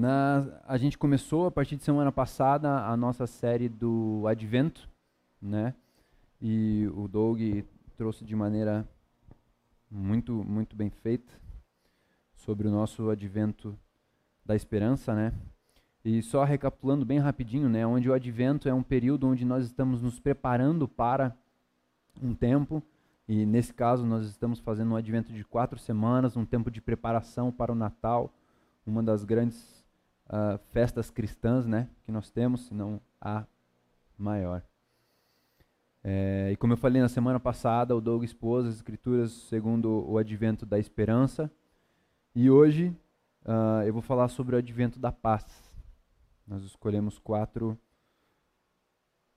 Na, a gente começou a partir de semana passada a nossa série do Advento, né? E o Doug trouxe de maneira muito muito bem feita sobre o nosso Advento da esperança, né? E só recapitulando bem rapidinho, né? Onde o Advento é um período onde nós estamos nos preparando para um tempo e nesse caso nós estamos fazendo um Advento de quatro semanas, um tempo de preparação para o Natal, uma das grandes uh, festas cristãs né, que nós temos, se não a maior. É, e como eu falei na semana passada, o Doug expôs as escrituras segundo o advento da esperança. E hoje uh, eu vou falar sobre o advento da paz. Nós escolhemos quatro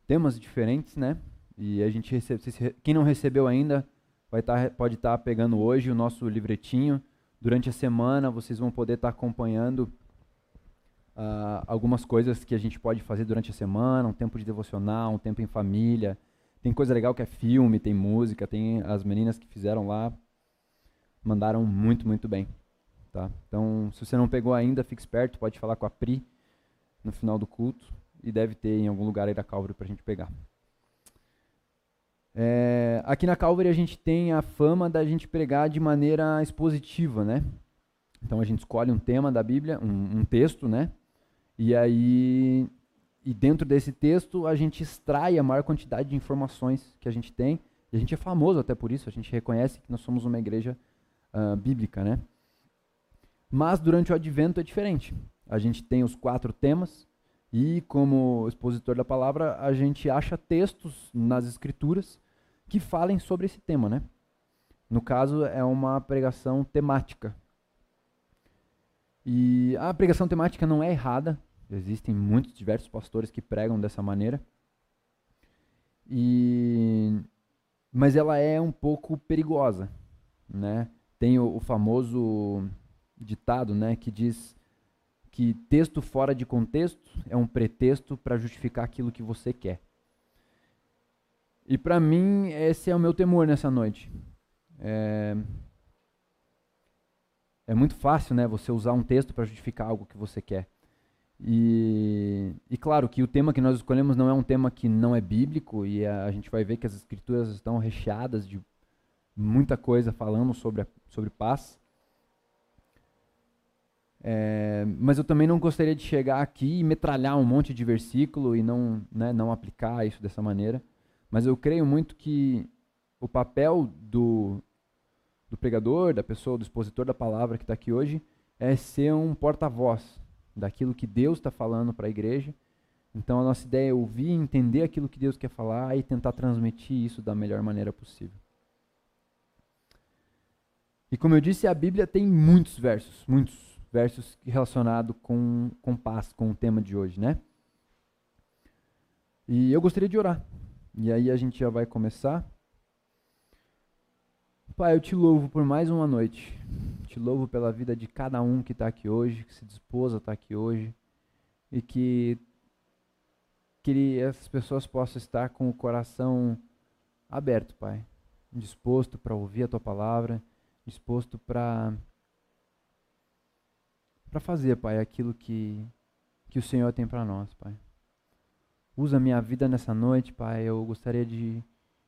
temas diferentes, né? E a gente recebe, quem não recebeu ainda vai tá, pode estar tá pegando hoje o nosso livretinho. Durante a semana vocês vão poder estar tá acompanhando uh, algumas coisas que a gente pode fazer durante a semana, um tempo de devocional, um tempo em família. Tem coisa legal que é filme, tem música, tem as meninas que fizeram lá, mandaram muito, muito bem. Tá? Então, se você não pegou ainda, fique esperto, pode falar com a Pri no final do culto e deve ter em algum lugar aí da Calvary para a gente pegar. É, aqui na Calvary a gente tem a fama da gente pregar de maneira expositiva, né? Então a gente escolhe um tema da Bíblia, um, um texto, né? E aí, e dentro desse texto, a gente extrai a maior quantidade de informações que a gente tem. E a gente é famoso até por isso, a gente reconhece que nós somos uma igreja uh, bíblica, né? Mas durante o advento é diferente. A gente tem os quatro temas, e como expositor da palavra, a gente acha textos nas escrituras que falem sobre esse tema, né? No caso, é uma pregação temática. E a pregação temática não é errada. Existem muitos diversos pastores que pregam dessa maneira. E mas ela é um pouco perigosa, né? Tem o, o famoso ditado, né, que diz que texto fora de contexto é um pretexto para justificar aquilo que você quer. E para mim esse é o meu temor nessa noite. É, é muito fácil, né, você usar um texto para justificar algo que você quer. E, e, claro que o tema que nós escolhemos não é um tema que não é bíblico, e a, a gente vai ver que as escrituras estão recheadas de muita coisa falando sobre, a, sobre paz. É, mas eu também não gostaria de chegar aqui e metralhar um monte de versículo e não, né, não aplicar isso dessa maneira. Mas eu creio muito que o papel do, do pregador, da pessoa, do expositor da palavra que está aqui hoje, é ser um porta-voz daquilo que Deus está falando para a igreja. Então a nossa ideia é ouvir, entender aquilo que Deus quer falar e tentar transmitir isso da melhor maneira possível. E como eu disse, a Bíblia tem muitos versos, muitos versos relacionados com, com paz, com o tema de hoje, né? E eu gostaria de orar. E aí a gente já vai começar. Pai, eu te louvo por mais uma noite. Te louvo pela vida de cada um que está aqui hoje, que se dispôs a estar tá aqui hoje. E que, que essas pessoas possam estar com o coração aberto, Pai. Disposto para ouvir a tua palavra, disposto para para fazer, Pai, aquilo que que o Senhor tem para nós, Pai. Usa minha vida nessa noite, Pai. Eu gostaria de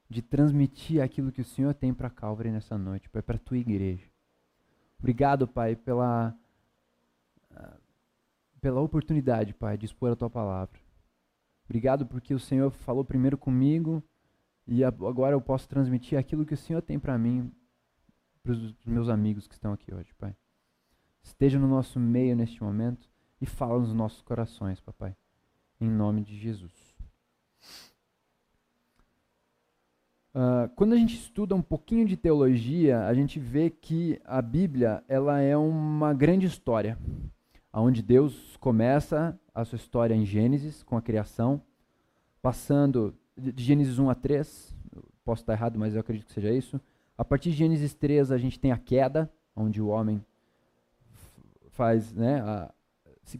de transmitir aquilo que o Senhor tem para Calvary nessa noite, Pai, para a tua igreja. Obrigado, Pai, pela, pela oportunidade, Pai, de expor a tua palavra. Obrigado porque o Senhor falou primeiro comigo e agora eu posso transmitir aquilo que o Senhor tem para mim, para os meus amigos que estão aqui hoje, Pai. Esteja no nosso meio neste momento e fala nos nossos corações, Papai. Em nome de Jesus. Uh, quando a gente estuda um pouquinho de teologia, a gente vê que a Bíblia ela é uma grande história, onde Deus começa a sua história em Gênesis, com a criação, passando de Gênesis 1 a 3, posso estar errado, mas eu acredito que seja isso. A partir de Gênesis 3, a gente tem a queda, onde o homem faz, né, a,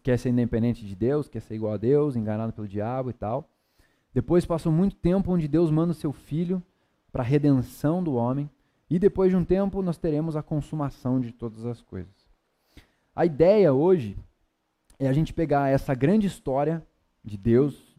quer ser independente de Deus, quer ser igual a Deus, enganado pelo diabo e tal. Depois passa muito tempo onde Deus manda o seu filho para a redenção do homem, e depois de um tempo nós teremos a consumação de todas as coisas. A ideia hoje é a gente pegar essa grande história de Deus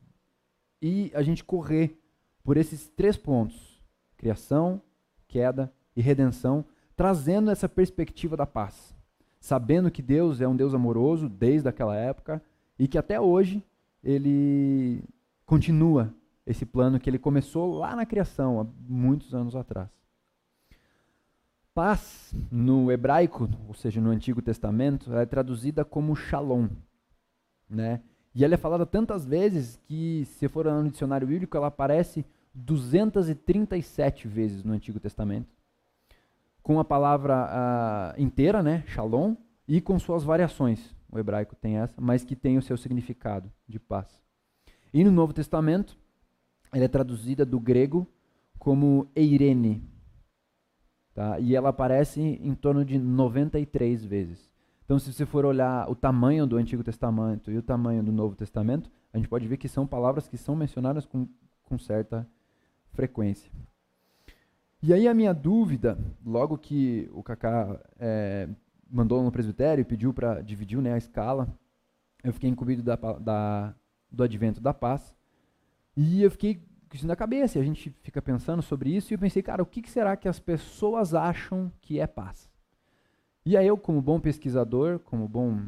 e a gente correr por esses três pontos: criação, queda e redenção, trazendo essa perspectiva da paz. Sabendo que Deus é um Deus amoroso desde aquela época e que até hoje ele continua esse plano que ele começou lá na criação, há muitos anos atrás. Paz, no hebraico, ou seja, no Antigo Testamento, é traduzida como shalom. Né? E ela é falada tantas vezes que, se for no dicionário bíblico, ela aparece 237 vezes no Antigo Testamento. Com a palavra uh, inteira, né, shalom, e com suas variações. O hebraico tem essa, mas que tem o seu significado de paz. E no Novo Testamento, ela é traduzida do grego como eirene, Tá? E ela aparece em torno de 93 vezes. Então, se você for olhar o tamanho do Antigo Testamento e o tamanho do Novo Testamento, a gente pode ver que são palavras que são mencionadas com, com certa frequência. E aí a minha dúvida, logo que o Kaká é, mandou no presbitério e pediu para dividir né, a escala, eu fiquei incumbido da, da, do advento da paz, e eu fiquei isso na cabeça, e a gente fica pensando sobre isso, e eu pensei, cara, o que, que será que as pessoas acham que é paz? E aí eu, como bom pesquisador, como bom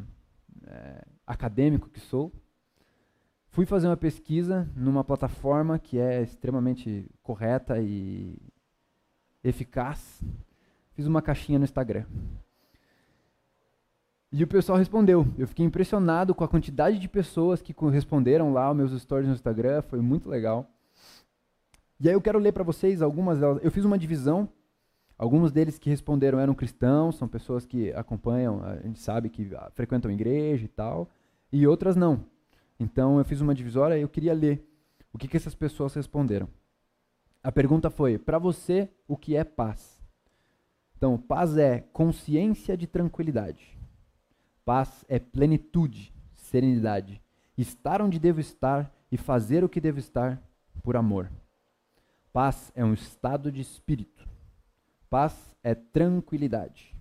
é, acadêmico que sou, fui fazer uma pesquisa numa plataforma que é extremamente correta e eficaz. Fiz uma caixinha no Instagram. E o pessoal respondeu. Eu fiquei impressionado com a quantidade de pessoas que responderam lá aos meus stories no Instagram, foi muito legal. E aí eu quero ler para vocês algumas delas. Eu fiz uma divisão. Alguns deles que responderam eram cristãos, são pessoas que acompanham, a gente sabe que ah, frequentam igreja e tal, e outras não. Então eu fiz uma divisória e eu queria ler o que, que essas pessoas responderam. A pergunta foi: para você, o que é paz? Então, paz é consciência de tranquilidade. Paz é plenitude, serenidade, estar onde devo estar e fazer o que devo estar por amor. Paz é um estado de espírito. Paz é tranquilidade.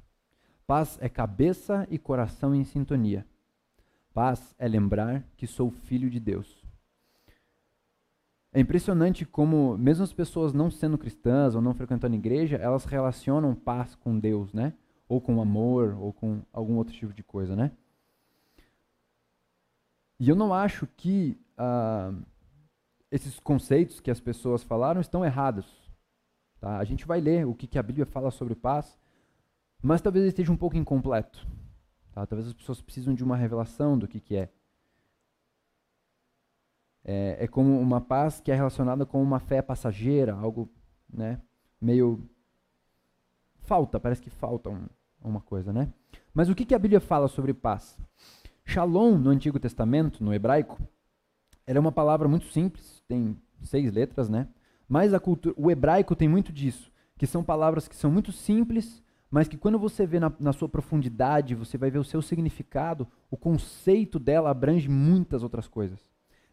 Paz é cabeça e coração em sintonia. Paz é lembrar que sou filho de Deus. É impressionante como, mesmo as pessoas não sendo cristãs ou não frequentando igreja, elas relacionam paz com Deus, né? Ou com amor, ou com algum outro tipo de coisa, né? E eu não acho que uh, esses conceitos que as pessoas falaram estão errados. Tá? A gente vai ler o que, que a Bíblia fala sobre paz, mas talvez esteja um pouco incompleto. Tá? Talvez as pessoas precisam de uma revelação do que, que é. é. É como uma paz que é relacionada com uma fé passageira, algo né, meio. Falta, parece que falta um, uma coisa, né? Mas o que, que a Bíblia fala sobre paz? Shalom, no Antigo Testamento, no hebraico, ela é uma palavra muito simples, tem seis letras, né? Mas a cultura, o hebraico tem muito disso, que são palavras que são muito simples, mas que quando você vê na, na, sua profundidade, você vai ver o seu significado, o conceito dela abrange muitas outras coisas.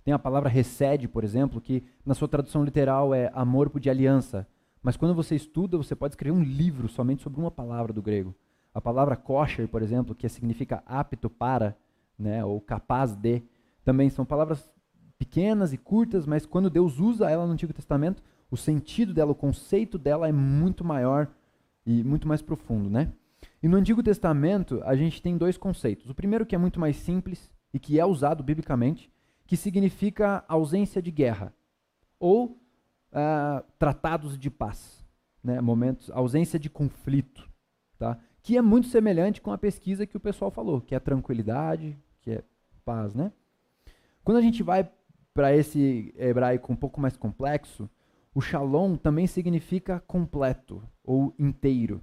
Tem a palavra recede, por exemplo, que na sua tradução literal é amor de aliança. Mas quando você estuda, você pode escrever um livro somente sobre uma palavra do grego. A palavra kosher, por exemplo, que significa apto para, né, ou capaz de, também são palavras pequenas e curtas, mas quando Deus usa ela no Antigo Testamento, o sentido dela, o conceito dela é muito maior e muito mais profundo, né? E no Antigo Testamento, a gente tem dois conceitos. O primeiro que é muito mais simples e que é usado biblicamente, que significa ausência de guerra ou uh, tratados de paz, né? Momentos, ausência de conflito, tá? Que é muito semelhante com a pesquisa que o pessoal falou, que é tranquilidade, que é paz, né? Quando a gente vai para esse hebraico um pouco mais complexo, o shalom também significa completo ou inteiro.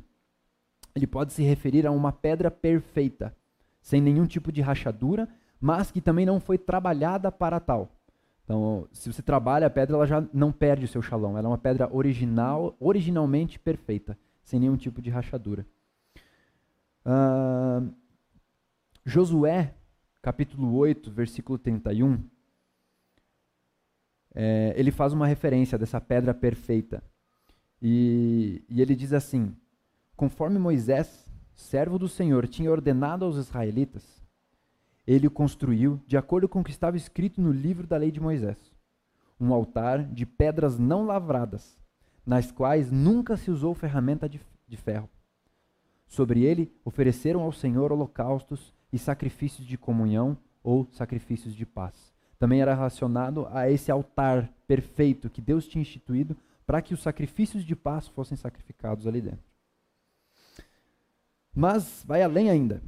Ele pode se referir a uma pedra perfeita, sem nenhum tipo de rachadura, mas que também não foi trabalhada para tal. Então, se você trabalha a pedra, ela já não perde o seu shalom. Ela é uma pedra original, originalmente perfeita, sem nenhum tipo de rachadura. Uh, Josué, capítulo 8, versículo 31, é, ele faz uma referência dessa pedra perfeita. E, e ele diz assim: Conforme Moisés, servo do Senhor, tinha ordenado aos israelitas, ele o construiu de acordo com o que estava escrito no livro da lei de Moisés. Um altar de pedras não lavradas, nas quais nunca se usou ferramenta de, ferro. Sobre ele ofereceram ao Senhor holocaustos e sacrifícios de comunhão ou sacrifícios de paz. Também era relacionado a esse altar perfeito que Deus tinha instituído para que os sacrifícios de paz fossem sacrificados ali dentro. Mas vai além ainda.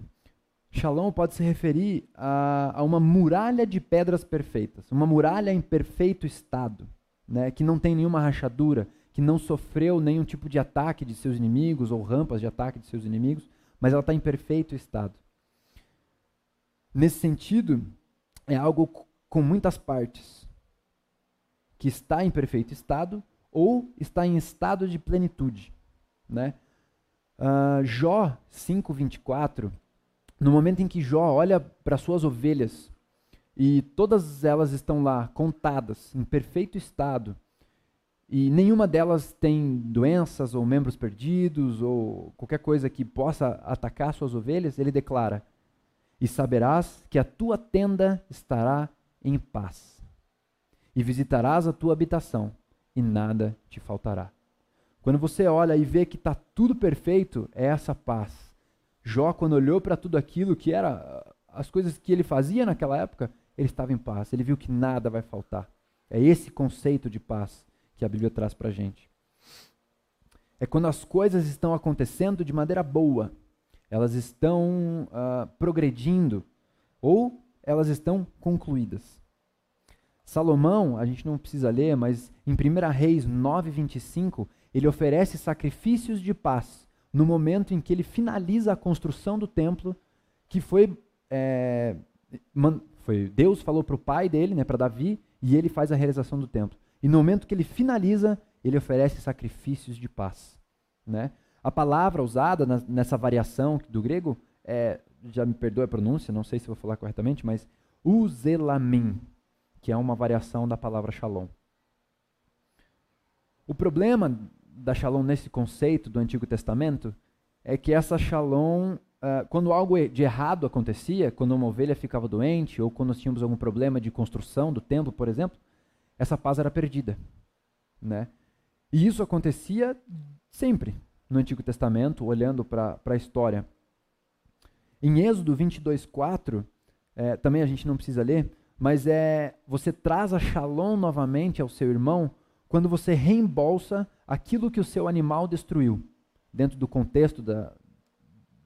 Shalom pode se referir a, a, uma muralha de pedras perfeitas, uma muralha em perfeito estado, né, que não tem nenhuma rachadura, que não sofreu nenhum tipo de ataque de seus inimigos ou rampas de ataque de seus inimigos, mas ela está em perfeito estado. Nesse sentido, é algo com muitas partes, que está em perfeito estado ou está em estado de plenitude. Né? Uh, Jó 5,24, no momento em que Jó olha para suas ovelhas e todas elas estão lá contadas, em perfeito estado, e nenhuma delas tem doenças ou membros perdidos ou qualquer coisa que possa atacar suas ovelhas, ele declara: e saberás que a tua tenda estará em paz. E visitarás a tua habitação, e nada te faltará. Quando você olha e vê que está tudo perfeito, é essa paz. Jó, quando olhou para tudo aquilo que era as coisas que ele fazia naquela época, ele estava em paz. Ele viu que nada vai faltar. É esse conceito de paz que a Bíblia traz para a gente. É quando as coisas estão acontecendo de maneira boa, elas estão uh, progredindo ou elas estão concluídas. Salomão, a gente não precisa ler, mas em 1 Reis 9:25, ele oferece sacrifícios de paz no momento em que ele finaliza a construção do templo, que foi, é, man, foi Deus falou para o pai dele, né, para Davi, e ele faz a realização do templo. E no momento que ele finaliza, ele oferece sacrifícios de paz, né? A palavra usada na, nessa variação do grego é, já me perdoe a pronúncia, não sei se vou falar corretamente, mas uzelamin, que é uma variação da palavra shalom. O problema da shalom nesse conceito do Antigo Testamento é que essa shalom, uh, quando algo de errado acontecia, quando uma ovelha ficava doente ou quando nós tínhamos algum problema de construção do templo, por exemplo, essa paz era perdida, né? E isso acontecia sempre no Antigo Testamento, olhando para a história. Em Êxodo 22, 4, é, também a gente não precisa ler, mas é você traz a shalom novamente ao seu irmão quando você reembolsa aquilo que o seu animal destruiu, dentro do contexto da,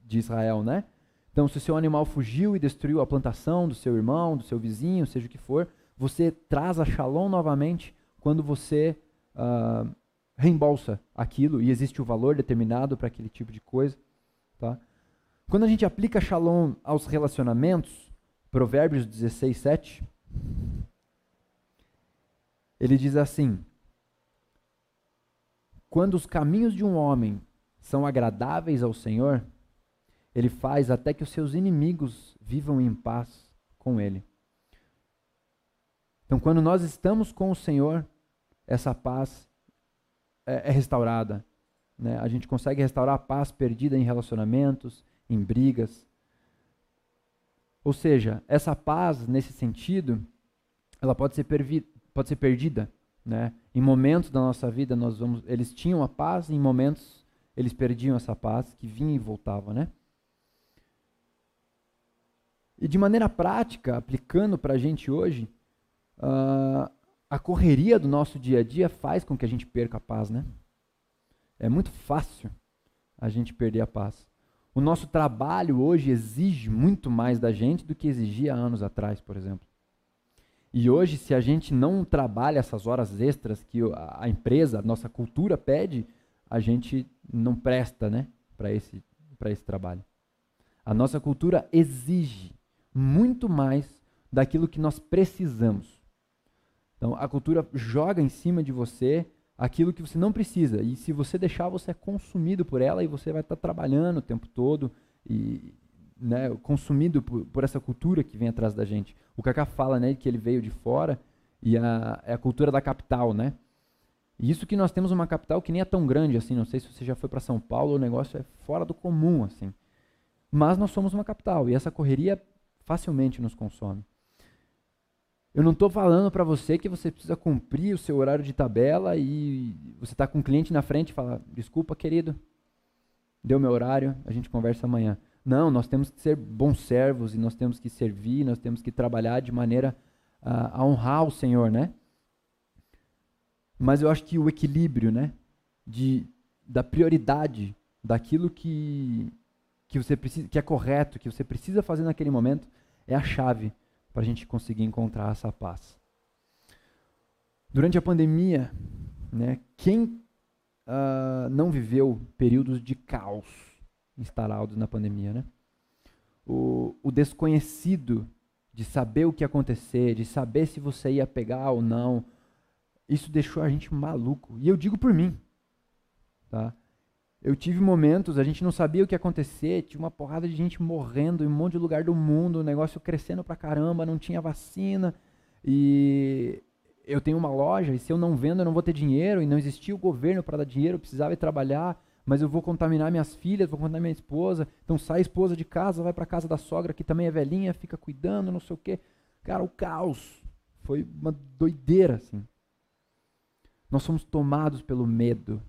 de Israel, né? Então, se o seu animal fugiu e destruiu a plantação do seu irmão, do seu vizinho, seja o que for, você traz a shalom novamente quando você uh, reembolsa aquilo e existe o valor determinado para aquele tipo de coisa. Tá? Quando a gente aplica shalom aos relacionamentos, Provérbios 16, 7, ele diz assim: Quando os caminhos de um homem são agradáveis ao Senhor, ele faz até que os seus inimigos vivam em paz com ele. Então, quando nós estamos com o Senhor, essa paz é, é restaurada. Né? A gente consegue restaurar a paz perdida em relacionamentos, em brigas. Ou seja, essa paz, nesse sentido, ela pode ser, pode ser perdida. Né? Em momentos da nossa vida, nós vamos, eles tinham a paz, em momentos eles perdiam essa paz, que vinha e voltava. Né? E de maneira prática, aplicando para a gente hoje, uh, a correria do nosso dia a dia faz com que a gente perca a paz, né? É muito fácil a gente perder a paz. O nosso trabalho hoje exige muito mais da gente do que exigia anos atrás, por exemplo. E hoje, se a gente não trabalha essas horas extras que a empresa, a nossa cultura pede, a gente não presta né, para esse, esse trabalho. A nossa cultura exige muito mais daquilo que nós precisamos. Então, a cultura joga em cima de você aquilo que você não precisa. E se você deixar, você é consumido por ela e você vai estar trabalhando o tempo todo e né, consumido por, por, essa cultura que vem atrás da gente. O Kaká fala né, que ele veio de fora e a, é a cultura da capital, né? E isso que nós temos uma capital que nem é tão grande assim, não sei se você já foi para São Paulo, o negócio é fora do comum assim. Mas nós somos uma capital e essa correria facilmente nos consome. Eu não estou falando para você que você precisa cumprir o seu horário de tabela e você está com um cliente na frente e fala: desculpa, querido, deu meu horário, a gente conversa amanhã. Não, nós temos que ser bons servos e nós temos que servir, nós temos que trabalhar de maneira a, a honrar o Senhor, né? Mas eu acho que o equilíbrio, né, de, da prioridade daquilo que que você precisa, que é correto, que você precisa fazer naquele momento, é a chave para a gente conseguir encontrar essa paz. Durante a pandemia, né, quem uh, não viveu períodos de caos instalados na pandemia, né? O, o desconhecido de saber o que ia acontecer, de saber se você ia pegar ou não, isso deixou a gente maluco. E eu digo por mim, tá? Eu tive momentos, a gente não sabia o que ia acontecer, tinha uma porrada de gente morrendo em um monte de lugar do mundo, o negócio crescendo pra caramba, não tinha vacina. E eu tenho uma loja, e se eu não vendo, eu não vou ter dinheiro, e não existia o governo para dar dinheiro, eu precisava ir trabalhar, mas eu vou contaminar minhas filhas, vou contaminar minha esposa. Então sai a esposa de casa, vai para casa da sogra, que também é velhinha, fica cuidando, não sei o quê. Cara, o caos. Foi uma doideira, assim. Nós somos tomados pelo medo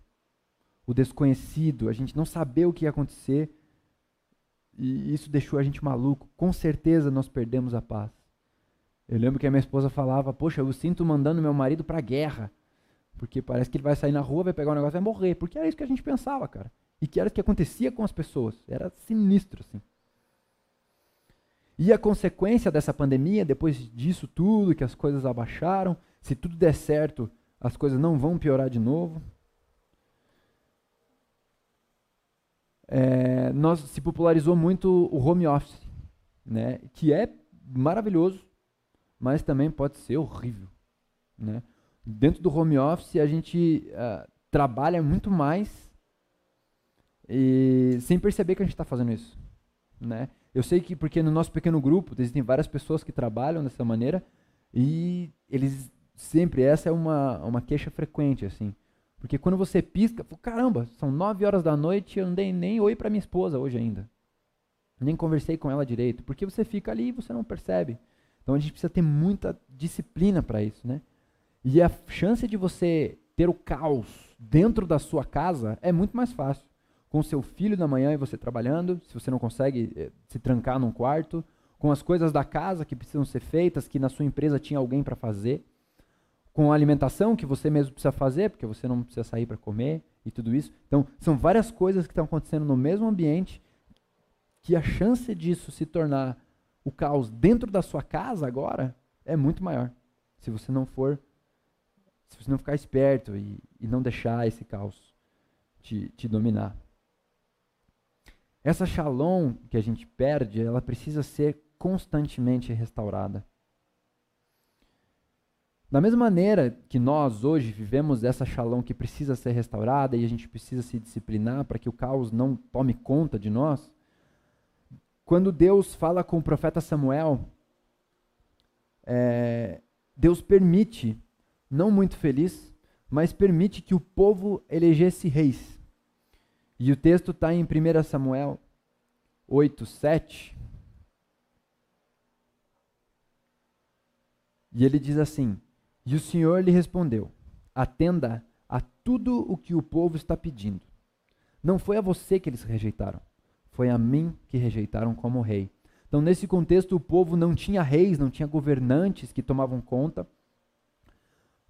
o desconhecido, a gente não saber o que ia acontecer. E isso deixou a gente maluco. Com certeza nós perdemos a paz. Eu lembro que a minha esposa falava: Poxa, eu sinto mandando meu marido para a guerra. Porque parece que ele vai sair na rua, vai pegar um negócio e vai morrer. Porque era isso que a gente pensava, cara. E que era o que acontecia com as pessoas. Era sinistro, assim. E a consequência dessa pandemia, depois disso tudo, que as coisas abaixaram, se tudo der certo, as coisas não vão piorar de novo. é, nós se popularizou muito o home office, né? Que é maravilhoso, mas também pode ser horrível, né? Dentro do home office a gente uh, trabalha muito mais e sem perceber que a gente está fazendo isso, né? Eu sei que porque no nosso pequeno grupo existem várias pessoas que trabalham dessa maneira e eles sempre essa é uma uma queixa frequente assim. Porque quando você pisca, caramba, são nove horas da noite e eu não dei nem oi para minha esposa hoje ainda. Nem conversei com ela direito. Porque você fica ali e você não percebe. Então a gente precisa ter muita disciplina para isso, né? E a chance de você ter o caos dentro da sua casa é muito mais fácil. Com seu filho da manhã e você trabalhando, se você não consegue eh, se trancar num quarto, com as coisas da casa que precisam ser feitas, que na sua empresa tinha alguém para fazer com a alimentação que você mesmo precisa fazer, porque você não precisa sair para comer e tudo isso. Então, são várias coisas que estão acontecendo no mesmo ambiente que a chance disso se tornar o caos dentro da sua casa agora é muito maior. Se você não for, se você não ficar esperto e, e não deixar esse caos te, te dominar. Essa shalom que a gente perde, ela precisa ser constantemente restaurada. Da mesma maneira que nós hoje vivemos essa shalom que precisa ser restaurada e a gente precisa se disciplinar para que o caos não tome conta de nós, quando Deus fala com o profeta Samuel, é, Deus permite, não muito feliz, mas permite que o povo elegesse reis. E o texto está em 1 Samuel 8, 7. E ele diz assim: e o Senhor lhe respondeu: Atenda a tudo o que o povo está pedindo. Não foi a você que eles rejeitaram, foi a mim que rejeitaram como rei. Então, nesse contexto, o povo não tinha reis, não tinha governantes que tomavam conta,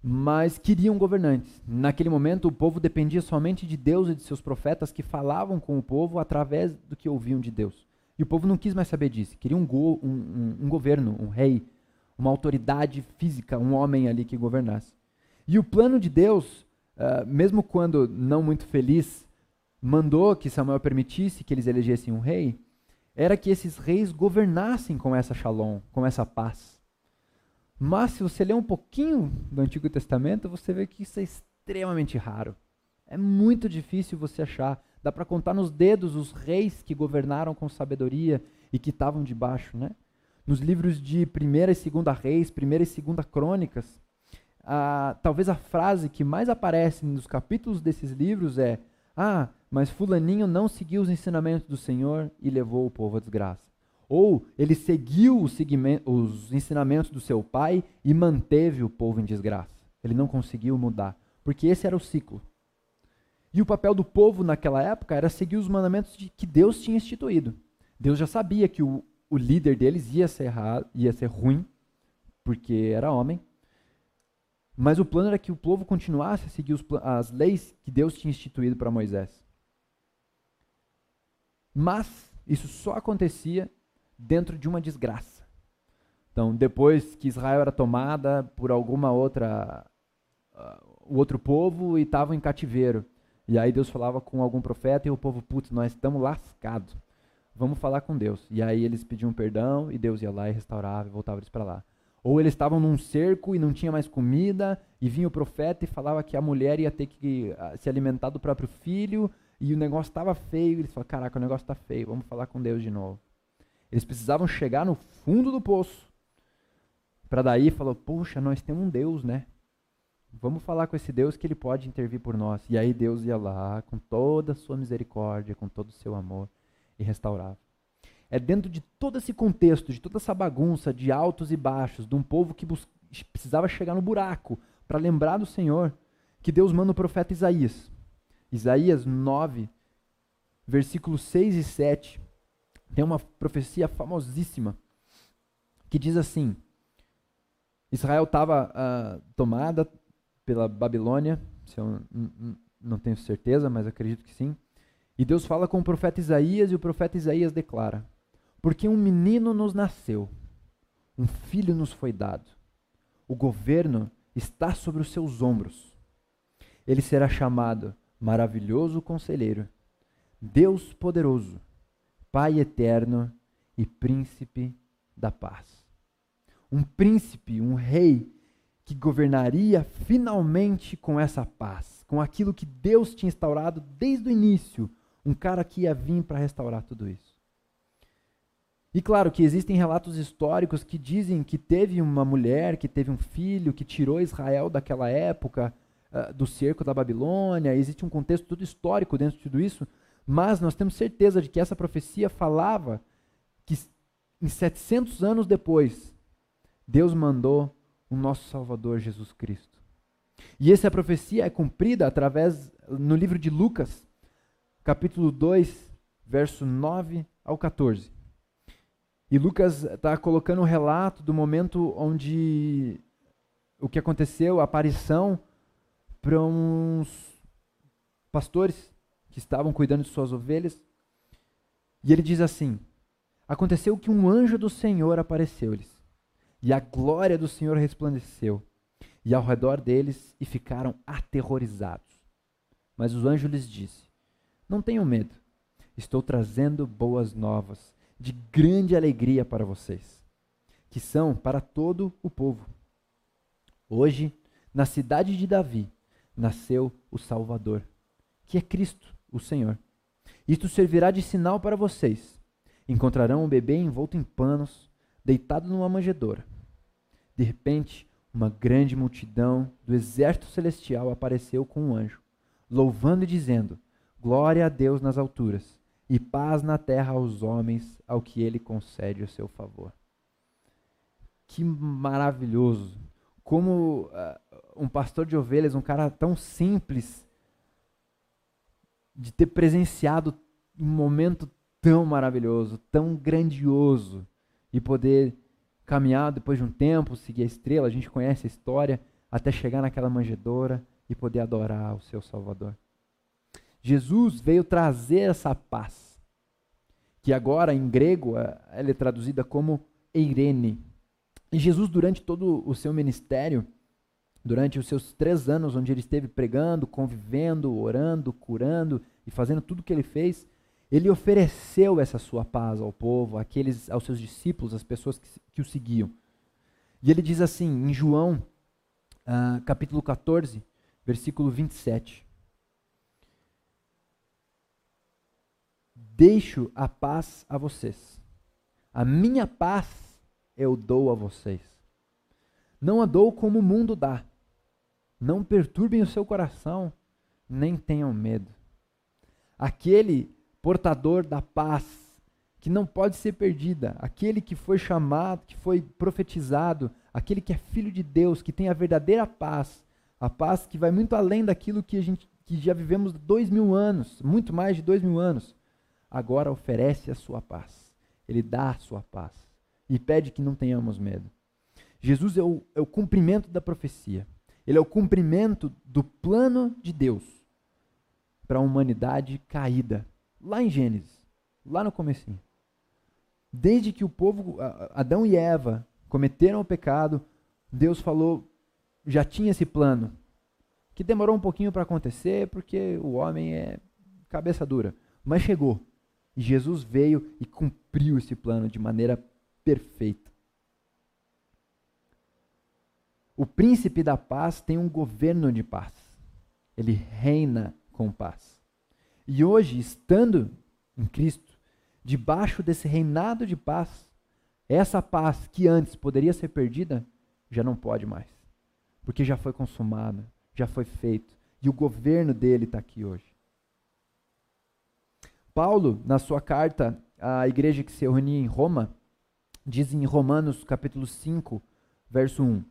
mas queriam governantes. Naquele momento, o povo dependia somente de Deus e de seus profetas que falavam com o povo através do que ouviam de Deus. E o povo não quis mais saber disso, queria um, go um, um, um governo, um rei, uma autoridade física, um homem ali que governasse. E o plano de Deus, uh, mesmo quando não muito feliz, mandou que Samuel permitisse que eles elegessem um rei, era que esses reis governassem com essa shalom, com essa paz. Mas se você ler um pouquinho do Antigo Testamento, você vê que isso é extremamente raro. É muito difícil você achar. Dá para contar nos dedos os reis que governaram com sabedoria e que estavam debaixo, né? nos livros de 1 e 2 Reis, 1 e 2 Crônicas, talvez a frase que mais aparece nos capítulos desses livros é: Ah, mas Fulaninho não seguiu os ensinamentos do Senhor e levou o povo à desgraça. Ou ele seguiu os, os ensinamentos do seu pai e manteve o povo em desgraça. Ele não conseguiu mudar, porque esse era o ciclo. E o papel do povo naquela época era seguir os mandamentos de, que Deus tinha instituído. Deus já sabia que o, o líder deles ia ser, ia ser ruim, porque era homem. Mas o plano era que o povo continuasse a seguir os, as leis que Deus tinha instituído para Moisés. Mas isso só acontecia dentro de uma desgraça. Então, depois que Israel era tomada por alguma outra uh, outro povo e estavam em cativeiro. E aí Deus falava com algum profeta e o povo, putz, nós estamos lascados. Vamos falar com Deus. E aí eles pediam perdão e Deus ia lá e restaurava e voltava eles para lá. Ou eles estavam num cerco e não tinha mais comida, e vinha o profeta e falava que a mulher ia ter que uh, se alimentar do próprio filho, e o negócio estava feio. Eles falaram: Caraca, o negócio está feio, vamos falar com Deus de novo. Eles precisavam chegar no fundo do poço. Para daí falou: Puxa, nós temos um Deus, né? Vamos falar com esse Deus que ele pode intervir por nós. E aí Deus ia lá com toda a sua misericórdia, com todo o seu amor e restaurava. É dentro de todo esse contexto, de toda essa bagunça de altos e baixos, de um povo que precisava chegar no buraco para lembrar do Senhor, que Deus manda o profeta Isaías. Isaías 9, versículos 6 e 7 tem uma profecia famosíssima que diz assim: Israel estava uh, ah, tomada pela Babilônia, se eu não tenho certeza, mas acredito que sim. E Deus fala com o profeta Isaías e o profeta Isaías declara: Porque um menino nos nasceu, um filho nos foi dado. O governo está sobre os seus ombros. Ele será chamado Maravilhoso Conselheiro, Deus Poderoso Pai eterno e príncipe da paz. Um príncipe, um rei que governaria finalmente com essa paz, com aquilo que Deus tinha instaurado desde o início, um cara que ia vir para restaurar tudo isso. E claro que existem relatos históricos que dizem que teve uma mulher, que teve um filho, que tirou Israel daquela época, uh, do cerco da Babilônia, existe um contexto todo histórico dentro de tudo isso, mas nós temos certeza de que essa profecia falava que em 700 anos depois, Deus mandou o nosso Salvador Jesus Cristo. E essa profecia é cumprida através no livro de Lucas, capítulo 2, verso 9 ao 14. E Lucas está colocando o um relato do momento onde o que aconteceu, a aparição para uns pastores que estavam cuidando de suas ovelhas. E ele diz assim: Aconteceu que um anjo do Senhor apareceu-lhes, e a glória do Senhor resplandeceu, e ao redor deles, e ficaram aterrorizados. Mas o anjo lhes disse: Não tenham medo, estou trazendo boas novas, de grande alegria para vocês, que são para todo o povo. Hoje, na cidade de Davi, nasceu o Salvador, que é Cristo o Senhor. Isto servirá de sinal para vocês. Encontrarão um bebê envolto em panos, deitado numa manjedoura. De repente, uma grande multidão do exército celestial apareceu com um anjo, louvando e dizendo: Glória a Deus nas alturas e paz na terra aos homens, ao que ele concede o seu favor. Que maravilhoso! Como uh, um pastor de ovelhas, um cara tão simples, de ter presenciado um momento tão maravilhoso, tão grandioso, e poder caminhar depois de um tempo, seguir a estrela, a gente conhece a história, até chegar naquela manjedoura e poder adorar o seu Salvador. Jesus veio trazer essa paz, que agora em grego ela é traduzida como eirene. E Jesus, durante todo o seu ministério, durante os seus três anos, onde ele esteve pregando, convivendo, orando, curando e fazendo tudo o que ele fez, ele ofereceu essa sua paz ao povo, àqueles, aos seus discípulos, às pessoas que, que o seguiam. E ele diz assim, em João, uh, capítulo 14, versículo 27. Deixo a paz a vocês. A minha paz eu dou a vocês. Não a dou como o mundo dá. Não perturbem o seu coração, nem tenham medo. Aquele portador da paz que não pode ser perdida, aquele que foi chamado, que foi profetizado, aquele que é filho de Deus, que tem a verdadeira paz, a paz que vai muito além daquilo que a gente que já vivemos dois mil anos, muito mais de dois mil anos, agora oferece a sua paz. Ele dá a sua paz e pede que não tenhamos medo. Jesus é o, é o cumprimento da profecia. Ele é o cumprimento do plano de Deus para a humanidade caída, lá em Gênesis, lá no comecinho. Desde que o povo, Adão e Eva, cometeram o pecado, Deus falou, já tinha esse plano, que demorou um pouquinho para acontecer, porque o homem é cabeça dura, mas chegou. E Jesus veio e cumpriu esse plano de maneira perfeita. O príncipe da paz tem um governo de paz. Ele reina com paz. E hoje, estando em Cristo, debaixo desse reinado de paz, essa paz que antes poderia ser perdida, já não pode mais. Porque já foi consumada, já foi feito. E o governo dele está aqui hoje. Paulo, na sua carta à igreja que se reunia em Roma, diz em Romanos capítulo 5, verso 1: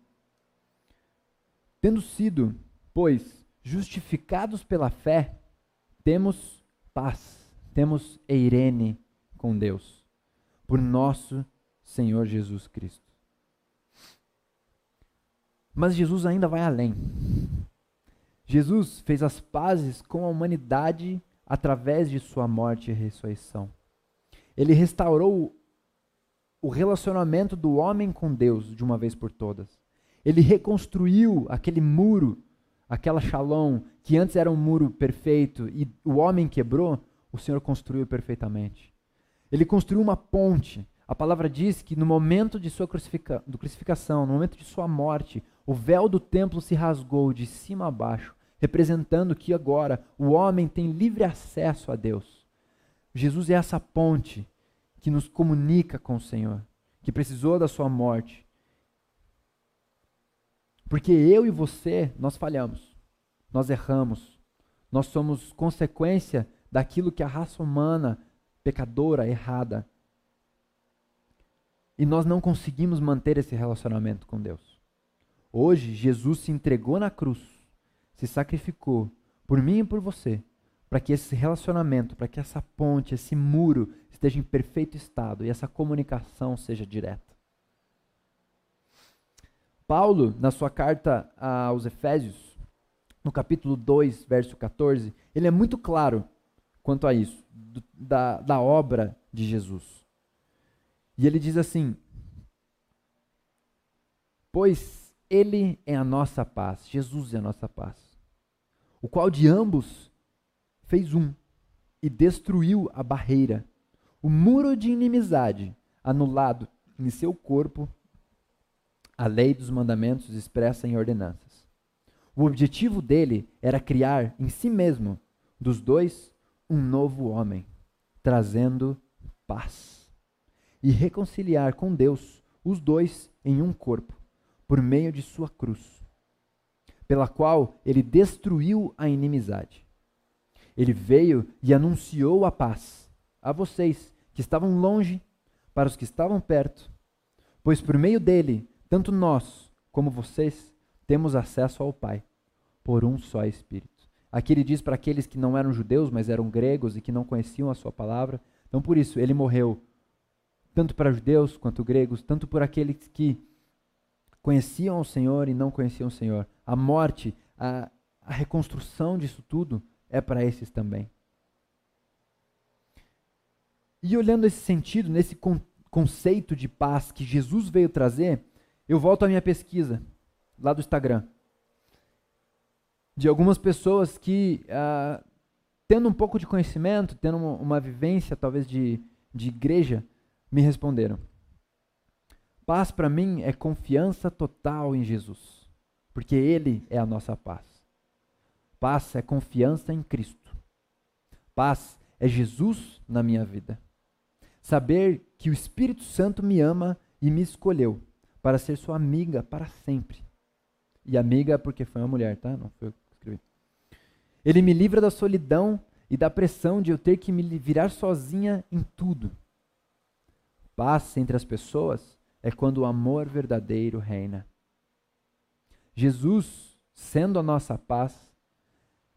Tendo sido, pois, justificados pela fé, temos paz, temos eirene com Deus, por nosso Senhor Jesus Cristo. Mas Jesus ainda vai além. Jesus fez as pazes com a humanidade através de sua morte e ressurreição. Ele restaurou o relacionamento do homem com Deus de uma vez por todas. Ele reconstruiu aquele muro, aquela shalom, que antes era um muro perfeito e o homem quebrou, o Senhor construiu perfeitamente. Ele construiu uma ponte. A palavra diz que no momento de sua crucifica crucificação, no momento de sua morte, o véu do templo se rasgou de cima a baixo, representando que agora o homem tem livre acesso a Deus. Jesus é essa ponte que nos comunica com o Senhor, que precisou da sua morte porque eu e você, nós falhamos, nós erramos, nós somos consequência daquilo que a raça humana, pecadora, errada. E nós não conseguimos manter esse relacionamento com Deus. Hoje, Jesus se entregou na cruz, se sacrificou por mim e por você, para que esse relacionamento, para que essa ponte, esse muro esteja em perfeito estado e essa comunicação seja direta. Paulo, na sua carta aos Efésios, no capítulo 2, verso 14, ele é muito claro quanto a isso, do, da, da obra de Jesus. E ele diz assim: Pois ele é a nossa paz, Jesus é a nossa paz, o qual de ambos fez um e destruiu a barreira, o muro de inimizade, anulado em seu corpo a lei dos mandamentos expressa em ordenanças. O objetivo dele era criar em si mesmo, dos dois, um novo homem, trazendo paz. E reconciliar com Deus os dois em um corpo, por meio de sua cruz, pela qual ele destruiu a inimizade. Ele veio e anunciou a paz a vocês que estavam longe, para os que estavam perto, pois por meio dele tanto nós como vocês temos acesso ao Pai por um só Espírito. Aqui ele diz para aqueles que não eram judeus, mas eram gregos e que não conheciam a sua palavra. Então, por isso, ele morreu tanto para judeus quanto gregos, tanto por aqueles que conheciam o Senhor e não conheciam o Senhor. A morte, a, a reconstrução disso tudo é para esses também. E olhando esse sentido, nesse con conceito de paz que Jesus veio trazer, eu volto à minha pesquisa lá do Instagram. De algumas pessoas que, uh, tendo um pouco de conhecimento, tendo uma, uma vivência talvez de, de igreja, me responderam. Paz para mim é confiança total em Jesus, porque Ele é a nossa paz. Paz é confiança em Cristo. Paz é Jesus na minha vida. Saber que o Espírito Santo me ama e me escolheu para ser sua amiga para sempre. E amiga porque foi uma mulher, tá? Não foi eu que escrevi. Ele me livra da solidão e da pressão de eu ter que me virar sozinha em tudo. paz entre as pessoas é quando o amor verdadeiro reina. Jesus, sendo a nossa paz,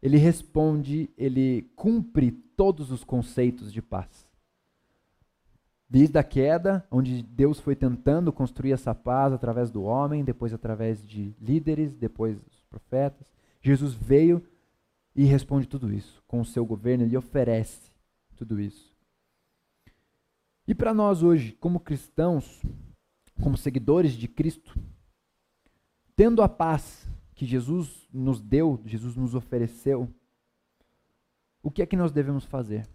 ele responde, ele cumpre todos os conceitos de paz. Desde a queda, onde Deus foi tentando construir essa paz através do homem, depois através de líderes, depois dos profetas, Jesus veio e responde tudo isso. Com o seu governo, ele oferece tudo isso. E para nós hoje, como cristãos, como seguidores de Cristo, tendo a paz que Jesus nos deu, Jesus nos ofereceu, o que é que nós devemos fazer?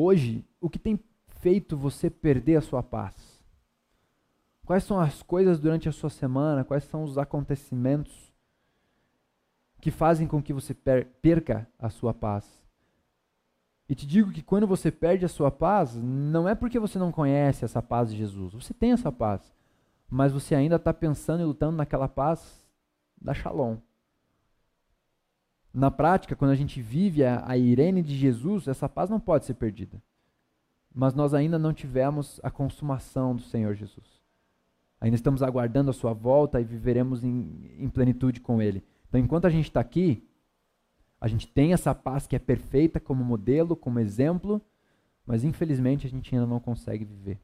Hoje, o que tem feito você perder a sua paz? Quais são as coisas durante a sua semana? Quais são os acontecimentos que fazem com que você perca a sua paz? E te digo que quando você perde a sua paz, não é porque você não conhece essa paz de Jesus. Você tem essa paz. Mas você ainda está pensando e lutando naquela paz da Shalom. Na prática, quando a gente vive a, a Irene de Jesus, essa paz não pode ser perdida. Mas nós ainda não tivemos a consumação do Senhor Jesus. Ainda estamos aguardando a sua volta e viveremos em, em plenitude com Ele. Então, enquanto a gente está aqui, a gente tem essa paz que é perfeita como modelo, como exemplo, mas infelizmente a gente ainda não consegue viver.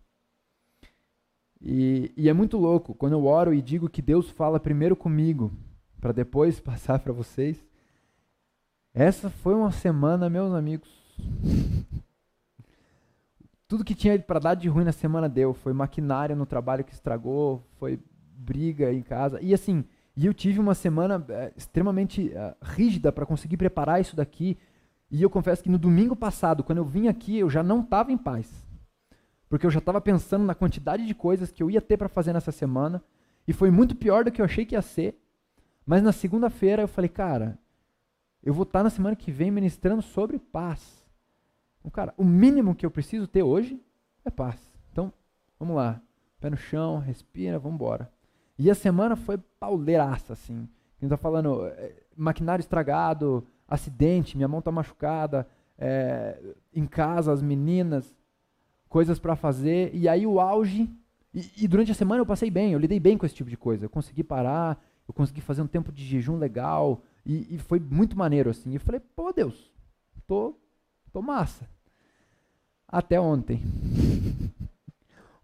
E, e é muito louco, quando eu oro e digo que Deus fala primeiro comigo, para depois passar para vocês. Essa foi uma semana, meus amigos. Tudo que tinha para dar de ruim na semana deu. Foi maquinária no trabalho que estragou, foi briga em casa. E assim, e eu tive uma semana é, extremamente uh, rígida para conseguir preparar isso daqui. E eu confesso que no domingo passado, quando eu vim aqui, eu já não estava em paz. Porque eu já estava pensando na quantidade de coisas que eu ia ter para fazer nessa semana. E foi muito pior do que eu achei que ia ser. Mas na segunda-feira eu falei, cara, eu vou estar na semana que vem ministrando sobre paz. Então, cara, o mínimo que eu preciso ter hoje é paz. Então, vamos lá. Pé no chão, respira, vamos embora. E a semana foi pauleiraça, assim. A gente tá falando é, maquinário estragado, acidente, minha mão tá machucada, é, em casa, as meninas, coisas para fazer. E aí o auge. E, e, durante a semana eu passei bem, eu lidei bem com esse tipo de coisa. Eu consegui parar, eu consegui fazer um tempo de jejum legal. E, e foi muito maneiro, assim. Eu falei, pô, Deus, tô, tô massa. Até ontem.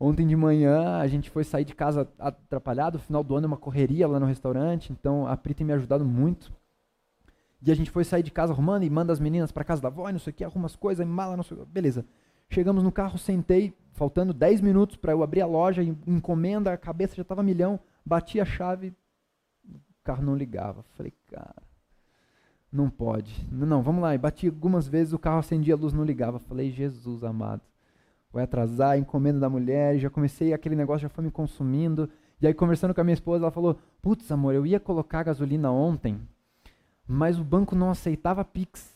Ontem de manhã a gente foi sair de casa atrapalhado, final do ano é uma correria lá no restaurante, então a Pri tem me ajudado muito. E a gente foi sair de casa arrumando e manda as meninas para casa da avó, não sei o que, arruma as coisas, mala, não sei o que. Beleza. Chegamos no carro, sentei, faltando 10 minutos para eu abrir a loja, encomenda, a cabeça já estava milhão, bati a chave, o carro não ligava. Falei, cara, não pode. Não, vamos lá. E bati algumas vezes, o carro acendia, a luz não ligava. Falei, Jesus amado vai atrasar, encomenda da mulher, já comecei, aquele negócio já foi me consumindo. E aí, conversando com a minha esposa, ela falou: Putz, amor, eu ia colocar gasolina ontem, mas o banco não aceitava Pix.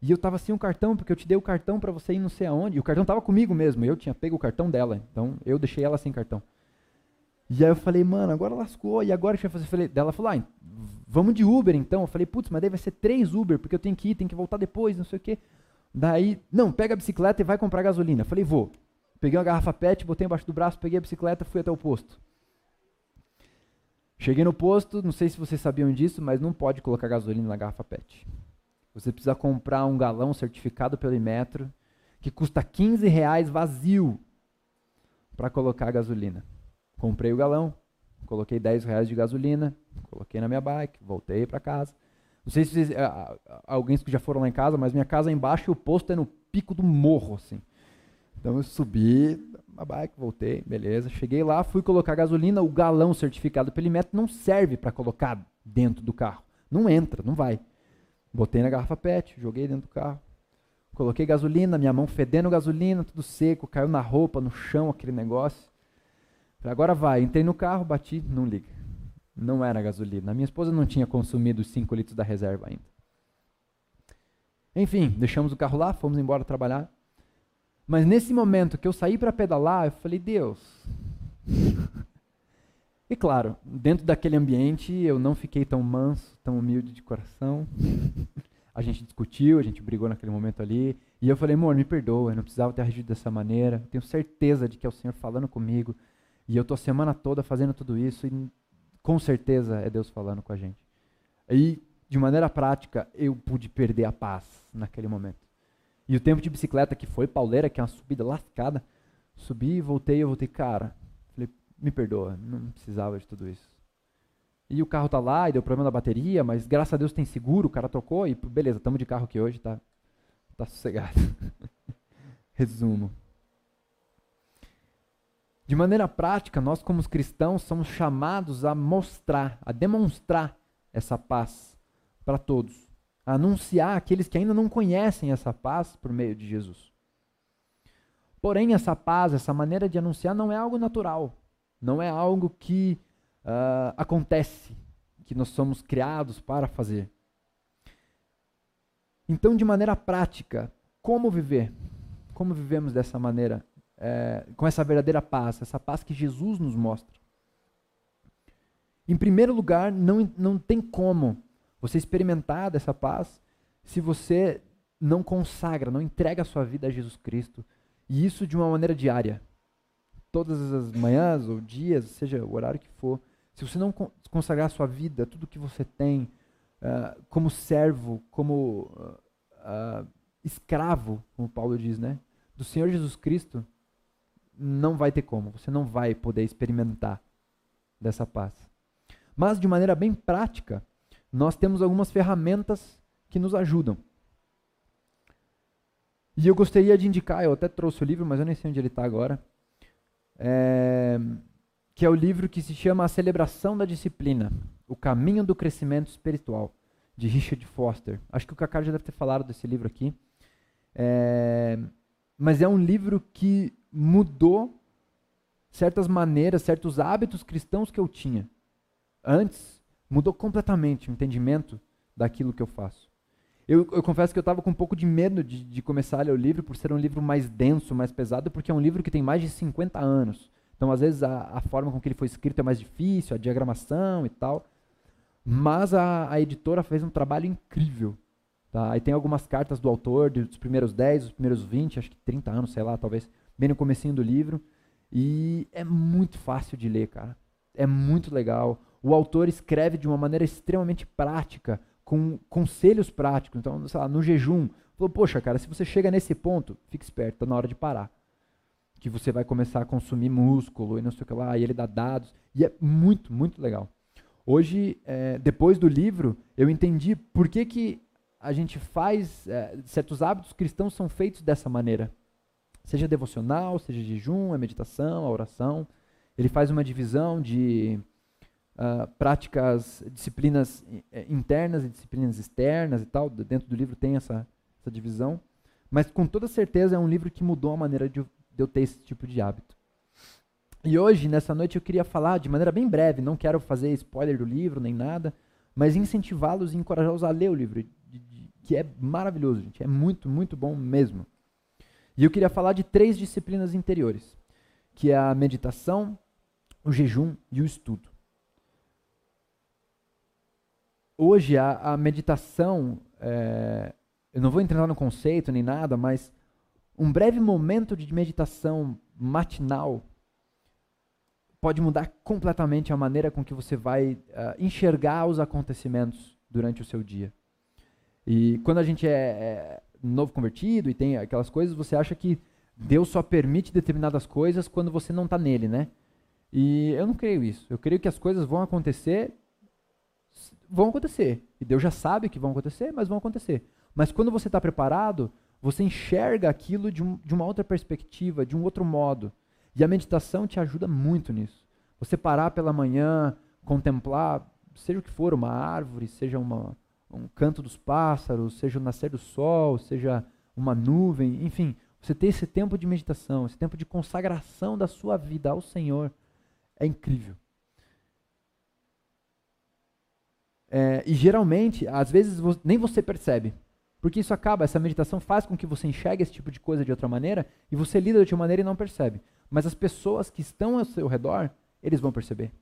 E eu estava sem o cartão, porque eu te dei o cartão para você ir não sei aonde. E o cartão estava comigo mesmo, eu tinha pego o cartão dela. Então, eu deixei ela sem cartão. E aí eu falei, mano, agora lascou. E agora o que vai fazer? Falei, ela falou, ah, vamos de Uber então. Eu falei, putz, mas vai ser três Uber, porque eu tenho que ir, tenho que voltar depois, não sei o quê. Daí, não, pega a bicicleta e vai comprar gasolina. Falei, vou. Peguei uma garrafa PET, botei embaixo do braço, peguei a bicicleta, fui até o posto. Cheguei no posto, não sei se vocês sabiam disso, mas não pode colocar gasolina na garrafa PET. Você precisa comprar um galão certificado pelo Imetro, que custa 15 reais vazio para colocar gasolina. Comprei o galão, coloquei 10 reais de gasolina, coloquei na minha bike, voltei para casa. Não sei se vocês, alguém que já foram lá em casa, mas minha casa é embaixo e o posto é no pico do morro, assim. Então eu subi a bike, voltei, beleza. Cheguei lá, fui colocar gasolina, o galão certificado pelo Imetro não serve para colocar dentro do carro. Não entra, não vai. Botei na garrafa PET, joguei dentro do carro. Coloquei gasolina, minha mão fedendo gasolina, tudo seco, caiu na roupa, no chão, aquele negócio. Falei, agora vai. Entrei no carro, bati, não liga. Não era gasolina. Minha esposa não tinha consumido os 5 litros da reserva ainda. Enfim, deixamos o carro lá, fomos embora trabalhar. Mas nesse momento que eu saí para pedalar, eu falei, Deus. e claro, dentro daquele ambiente eu não fiquei tão manso, tão humilde de coração. a gente discutiu, a gente brigou naquele momento ali. E eu falei, amor, me perdoa, eu não precisava ter agido dessa maneira. Tenho certeza de que é o Senhor falando comigo. E eu estou a semana toda fazendo tudo isso e com certeza é Deus falando com a gente. E, de maneira prática, eu pude perder a paz naquele momento. E o tempo de bicicleta, que foi pauleira, que é uma subida lascada, subi e voltei, eu voltei, cara, falei, me perdoa, não precisava de tudo isso. E o carro tá lá, e deu problema da bateria, mas graças a Deus tem seguro, o cara trocou e beleza, estamos de carro aqui hoje, tá, tá sossegado. Resumo. De maneira prática, nós como cristãos somos chamados a mostrar, a demonstrar essa paz para todos, a anunciar aqueles que ainda não conhecem essa paz por meio de Jesus. Porém, essa paz, essa maneira de anunciar não é algo natural, não é algo que uh, acontece, que nós somos criados para fazer. Então, de maneira prática, como viver? Como vivemos dessa maneira, é, com essa verdadeira paz, essa paz que Jesus nos mostra? Em primeiro lugar, não, não tem como você experimentar dessa paz se você não consagra, não entrega a sua vida a Jesus Cristo. E isso de uma maneira diária. Todas as manhãs ou dias, seja o horário que for, se você não consagrar a sua vida, tudo que você tem, uh, como servo, como uh, uh, escravo, como Paulo diz, né? Do Senhor Jesus Cristo, não vai ter como. Você não vai poder experimentar dessa paz. Mas, de maneira bem prática, nós temos algumas ferramentas que nos ajudam. E eu gostaria de indicar, eu até trouxe o livro, mas eu nem sei onde ele está agora. É, que é o livro que se chama A Celebração da Disciplina, O Caminho do Crescimento Espiritual, de Richard Foster. Acho que o Kaká já deve ter falado desse livro aqui. É, mas é um livro que mudou certas maneiras, certos hábitos cristãos que eu tinha. Antes, mudou completamente o entendimento daquilo que eu faço. Eu, eu confesso que eu estava com um pouco de medo de, de, começar a ler o livro, por ser um livro mais denso, mais pesado, porque é um livro que tem mais de 50 anos. Então, às vezes, a, a, forma com que ele foi escrito é mais difícil, a diagramação e tal. Mas a, a editora fez um trabalho incrível. Tá? Aí tem algumas cartas do autor, dos primeiros 10, dos primeiros 20, acho que 30 anos, sei lá, talvez, bem no comecinho do livro. E é muito fácil de ler, cara. É muito legal. O autor escreve de uma maneira extremamente prática, com conselhos práticos. Então, sei lá, no jejum, falou, poxa, cara, se você chega nesse ponto, fique esperto, tá na hora de parar que você vai começar a consumir músculo e não sei o que lá, e ele dá dados, e é muito, muito legal. Hoje, é, depois do livro, eu entendi por que, que a gente faz, é, certos hábitos cristãos são feitos dessa maneira. Seja devocional, seja jejum, a meditação, a oração. Ele faz uma divisão de uh, práticas, disciplinas é, internas e disciplinas externas e tal. Dentro do livro tem essa, essa divisão. Mas com toda certeza é um livro que mudou a maneira de, de eu ter esse tipo de hábito. E hoje, nessa noite, eu queria falar de maneira bem breve, não quero fazer spoiler do livro nem nada, mas incentivá-los e encorajá-los a ler o livro, que é maravilhoso, gente, é muito, muito bom mesmo. E eu queria falar de três disciplinas interiores, que é a meditação, o jejum e o estudo. Hoje, a, a meditação, é, eu não vou entrar no conceito nem nada, mas um breve momento de meditação matinal pode mudar completamente a maneira com que você vai uh, enxergar os acontecimentos durante o seu dia. E quando a gente é, é, novo convertido e tem aquelas coisas, você acha que Deus só permite determinadas coisas quando você não está nele, né? E eu não creio isso. Eu creio que as coisas vão acontecer, vão acontecer. E Deus já sabe que vão acontecer, mas vão acontecer. Mas quando você está preparado, você enxerga aquilo de, um, de uma outra perspectiva, de um outro modo. E a meditação te ajuda muito nisso. Você parar pela manhã, contemplar, seja o que for, uma árvore, seja uma, um canto dos pássaros, seja o nascer do sol, seja uma nuvem, enfim, você ter esse tempo de meditação, esse tempo de consagração da sua vida ao Senhor, é incrível. É, e geralmente, às vezes, nem você percebe. Porque isso acaba, essa meditação faz com que você enxergue esse tipo de coisa de outra maneira e você lida de uma maneira e não percebe. Mas as pessoas que estão ao seu redor, eles vão perceber.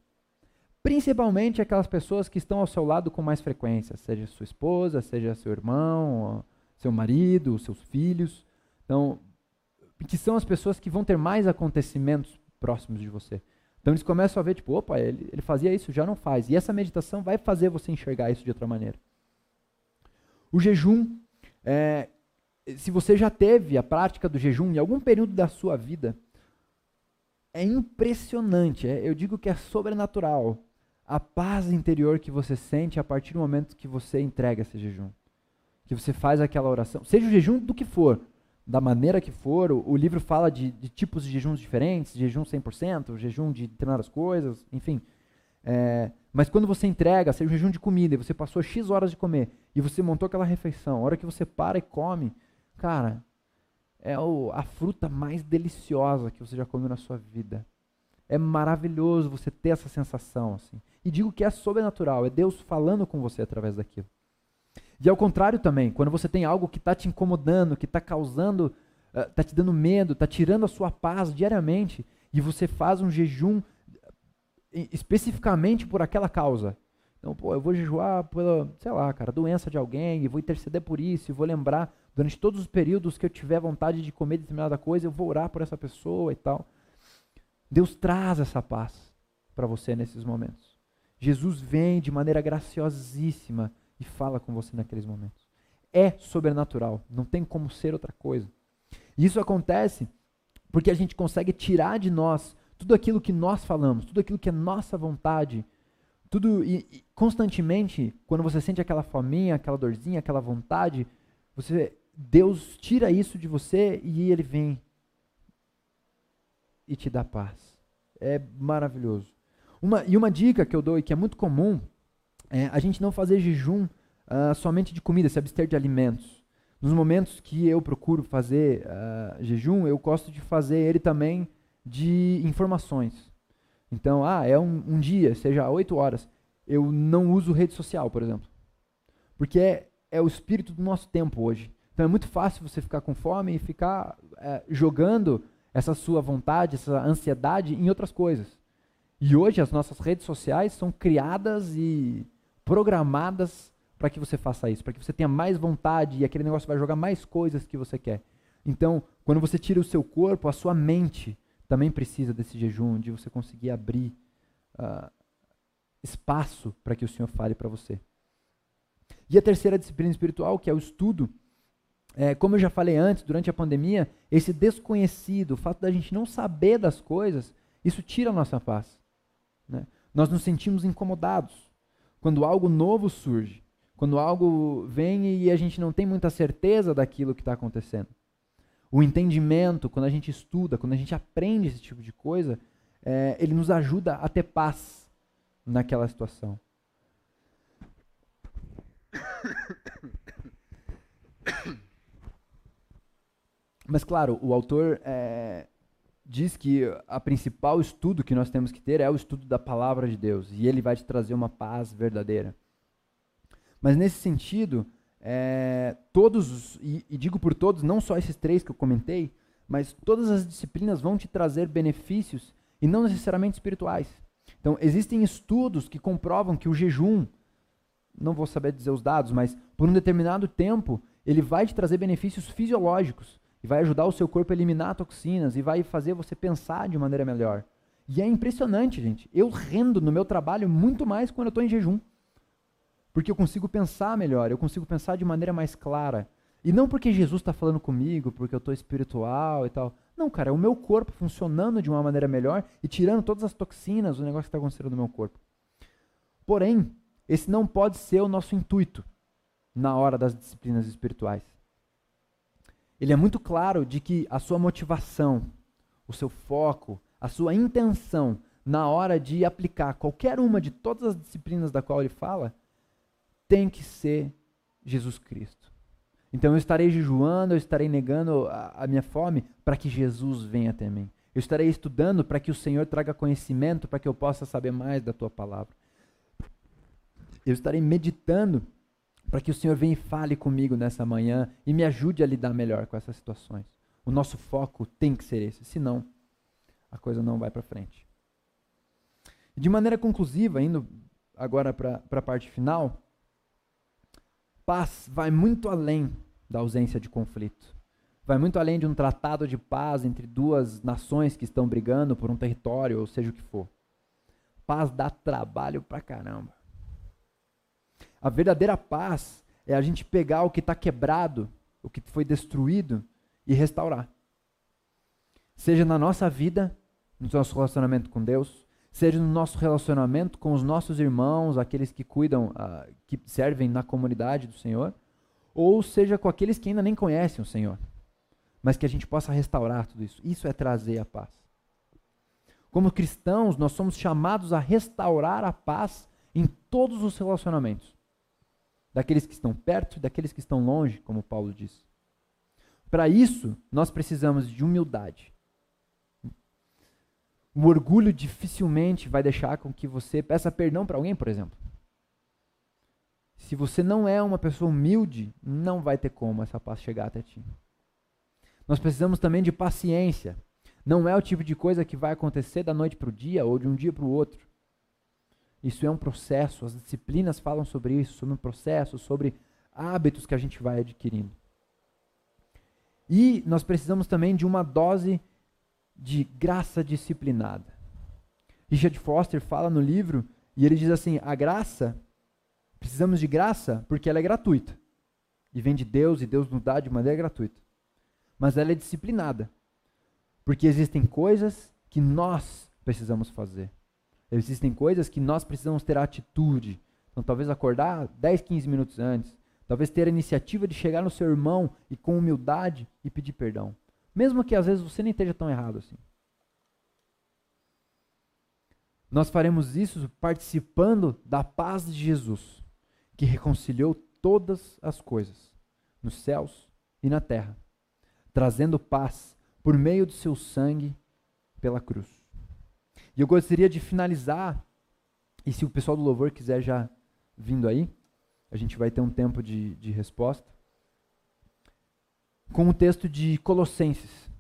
Principalmente aquelas pessoas que estão ao seu lado com mais frequência, seja sua esposa, seja seu irmão, seu marido, seus filhos. Então, que são as pessoas que vão ter mais acontecimentos próximos de você. Então eles começam a ver, tipo, opa, ele, ele fazia isso, já não faz. E essa meditação vai fazer você enxergar isso de outra maneira. O jejum, é, se você já teve a prática do jejum em algum período da sua vida, é impressionante. É, eu digo que é sobrenatural a paz interior que você sente a partir do momento que você entrega esse jejum. Que você faz aquela oração. Seja o jejum do que for, da maneira que for. O, o livro fala de, de, tipos de jejuns diferentes, jejum 100%, jejum de determinadas coisas, enfim. É, mas quando você entrega, seja um jejum de comida, e você passou X horas de comer, e você montou aquela refeição, a hora que você para e come, cara, é o, a fruta mais deliciosa que você já comeu na sua vida. É maravilhoso você ter essa sensação. Assim. E digo que é sobrenatural, é Deus falando com você através daquilo. E ao contrário também, quando você tem algo que está te incomodando, que está causando, está uh, te dando medo, está tirando a sua paz diariamente, e você faz um jejum especificamente por aquela causa. Então, pô, eu vou jejuar pela, sei lá, cara, doença de alguém, e vou interceder por isso, e vou lembrar, durante todos os períodos que eu tiver vontade de comer determinada coisa, eu vou orar por essa pessoa e tal. Deus traz essa paz para você nesses momentos. Jesus vem de maneira graciosíssima e fala com você naqueles momentos. É sobrenatural, não tem como ser outra coisa. E isso acontece porque a gente consegue tirar de nós tudo aquilo que nós falamos, tudo aquilo que é nossa vontade, tudo e, e, constantemente, quando você sente aquela fominha, aquela dorzinha, aquela vontade, você Deus tira isso de você e ele vem e te dá paz. É maravilhoso. Uma, e uma dica que eu dou e que é muito comum é a gente não fazer jejum uh, somente de comida, se abster de alimentos. Nos momentos que eu procuro fazer uh, jejum, eu gosto de fazer ele também de informações. Então, ah, é um, um dia, seja oito horas, eu não uso rede social, por exemplo. Porque é, é o espírito do nosso tempo hoje. Então é muito fácil você ficar com fome e ficar é, jogando essa sua vontade, essa ansiedade em outras coisas. E hoje as nossas redes sociais são criadas e programadas para que você faça isso, para que você tenha mais vontade e aquele negócio vai jogar mais coisas que você quer. Então, quando você tira o seu corpo, a sua mente também precisa desse jejum, de você conseguir abrir uh, espaço para que o Senhor fale para você. E a terceira disciplina espiritual, que é o estudo, é, como eu já falei antes, durante a pandemia, esse desconhecido, o fato da gente não saber das coisas, isso tira a nossa paz. Né? Nós nos sentimos incomodados quando algo novo surge, quando algo vem e a gente não tem muita certeza daquilo que está acontecendo. O entendimento, quando a gente estuda, quando a gente aprende esse tipo de coisa, é, ele nos ajuda a ter paz naquela situação. Mas, claro, o autor é, diz que a principal estudo que nós temos que ter é o estudo da palavra de Deus, e ele vai te trazer uma paz verdadeira. Mas, nesse sentido, é, todos, e, e digo por todos, não só esses três que eu comentei, mas todas as disciplinas vão te trazer benefícios e não necessariamente espirituais. Então, existem estudos que comprovam que o jejum, não vou saber dizer os dados, mas por um determinado tempo, ele vai te trazer benefícios fisiológicos e vai ajudar o seu corpo a eliminar toxinas e vai fazer você pensar de maneira melhor. E é impressionante, gente. Eu rendo no meu trabalho muito mais quando eu estou em jejum. Porque eu consigo pensar melhor, eu consigo pensar de maneira mais clara. E não porque Jesus está falando comigo, porque eu estou espiritual e tal. Não, cara, é o meu corpo funcionando de uma maneira melhor e tirando todas as toxinas, o negócio que está acontecendo no meu corpo. Porém, esse não pode ser o nosso intuito na hora das disciplinas espirituais ele é muito claro de que a sua motivação, o seu foco, a sua intenção na hora de aplicar qualquer uma de todas as disciplinas da qual ele fala, tem que ser Jesus Cristo. Então eu estarei jejuando, eu estarei negando a, a minha fome para que Jesus venha até mim. Eu estarei estudando para que o Senhor traga conhecimento, para que eu possa saber mais da tua palavra. Eu estarei meditando para que o Senhor venha e fale comigo nessa manhã e me ajude a lidar melhor com essas situações. O nosso foco tem que ser esse, senão a coisa não vai para frente. De maneira conclusiva, indo agora para a parte final, paz vai muito além da ausência de conflito. Vai muito além de um tratado de paz entre duas nações que estão brigando por um território, ou seja o que for. Paz dá trabalho pra caramba. A verdadeira paz é a gente pegar o que está quebrado, o que foi destruído e restaurar. Seja na nossa vida, no nosso relacionamento com Deus, seja no nosso relacionamento com os nossos irmãos, aqueles que cuidam, uh, que servem na comunidade do Senhor, ou seja com aqueles que ainda nem conhecem o Senhor, mas que a gente possa restaurar tudo isso. Isso é trazer a paz. Como cristãos, nós somos chamados a restaurar a paz em todos os relacionamentos, daqueles que estão perto e daqueles que estão longe, como Paulo diz. Para isso, nós precisamos de humildade. O orgulho dificilmente vai deixar com que você peça perdão para alguém, por exemplo. Se você não é uma pessoa humilde, não vai ter como essa paz chegar até ti. Nós precisamos também de paciência. Não é o tipo de coisa que vai acontecer da noite para o dia ou de um dia para o outro. Isso é um processo, as disciplinas falam sobre isso, sobre um processo, sobre hábitos que a gente vai adquirindo. E nós precisamos também de uma dose de graça disciplinada. Richard Foster fala no livro, e ele diz assim: a graça Precisamos de graça porque ela é gratuita. E vem de Deus e Deus nos dá de maneira gratuita. Mas ela é disciplinada. Porque existem coisas que nós precisamos fazer. Existem coisas que nós precisamos ter atitude. Então, talvez acordar 10, 15 minutos antes. Talvez ter a iniciativa de chegar no seu irmão e com humildade e pedir perdão. Mesmo que às vezes você nem esteja tão errado assim. Nós faremos isso participando da paz de Jesus que reconciliou todas as coisas, nos céus e na terra, trazendo paz por meio do seu sangue pela cruz. E eu gostaria de finalizar, e se o pessoal do louvor quiser já vindo aí, a gente vai ter um tempo de, de resposta, com o texto de Colossenses,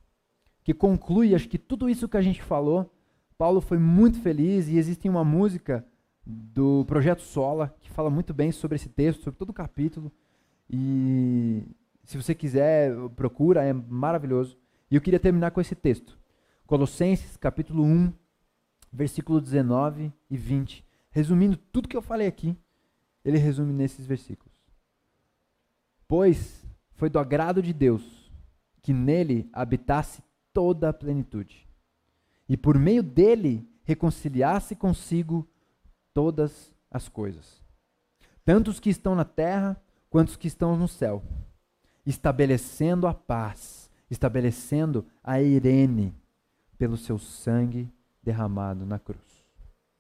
que conclui, acho que tudo isso que a gente falou, Paulo foi muito feliz e existe uma música do projeto Sola, que fala muito bem sobre esse texto, sobre todo o capítulo. E se você quiser, procura, é maravilhoso. E eu queria terminar com esse texto. Colossenses, capítulo 1, versículo 19 e 20. Resumindo tudo que eu falei aqui, ele resume nesses versículos. Pois foi do agrado de Deus que nele habitasse toda a plenitude, e por meio dele reconciliasse consigo todas as coisas, tanto os que estão na terra quanto os que estão no céu, estabelecendo a paz, estabelecendo a Irene pelo seu sangue derramado na cruz.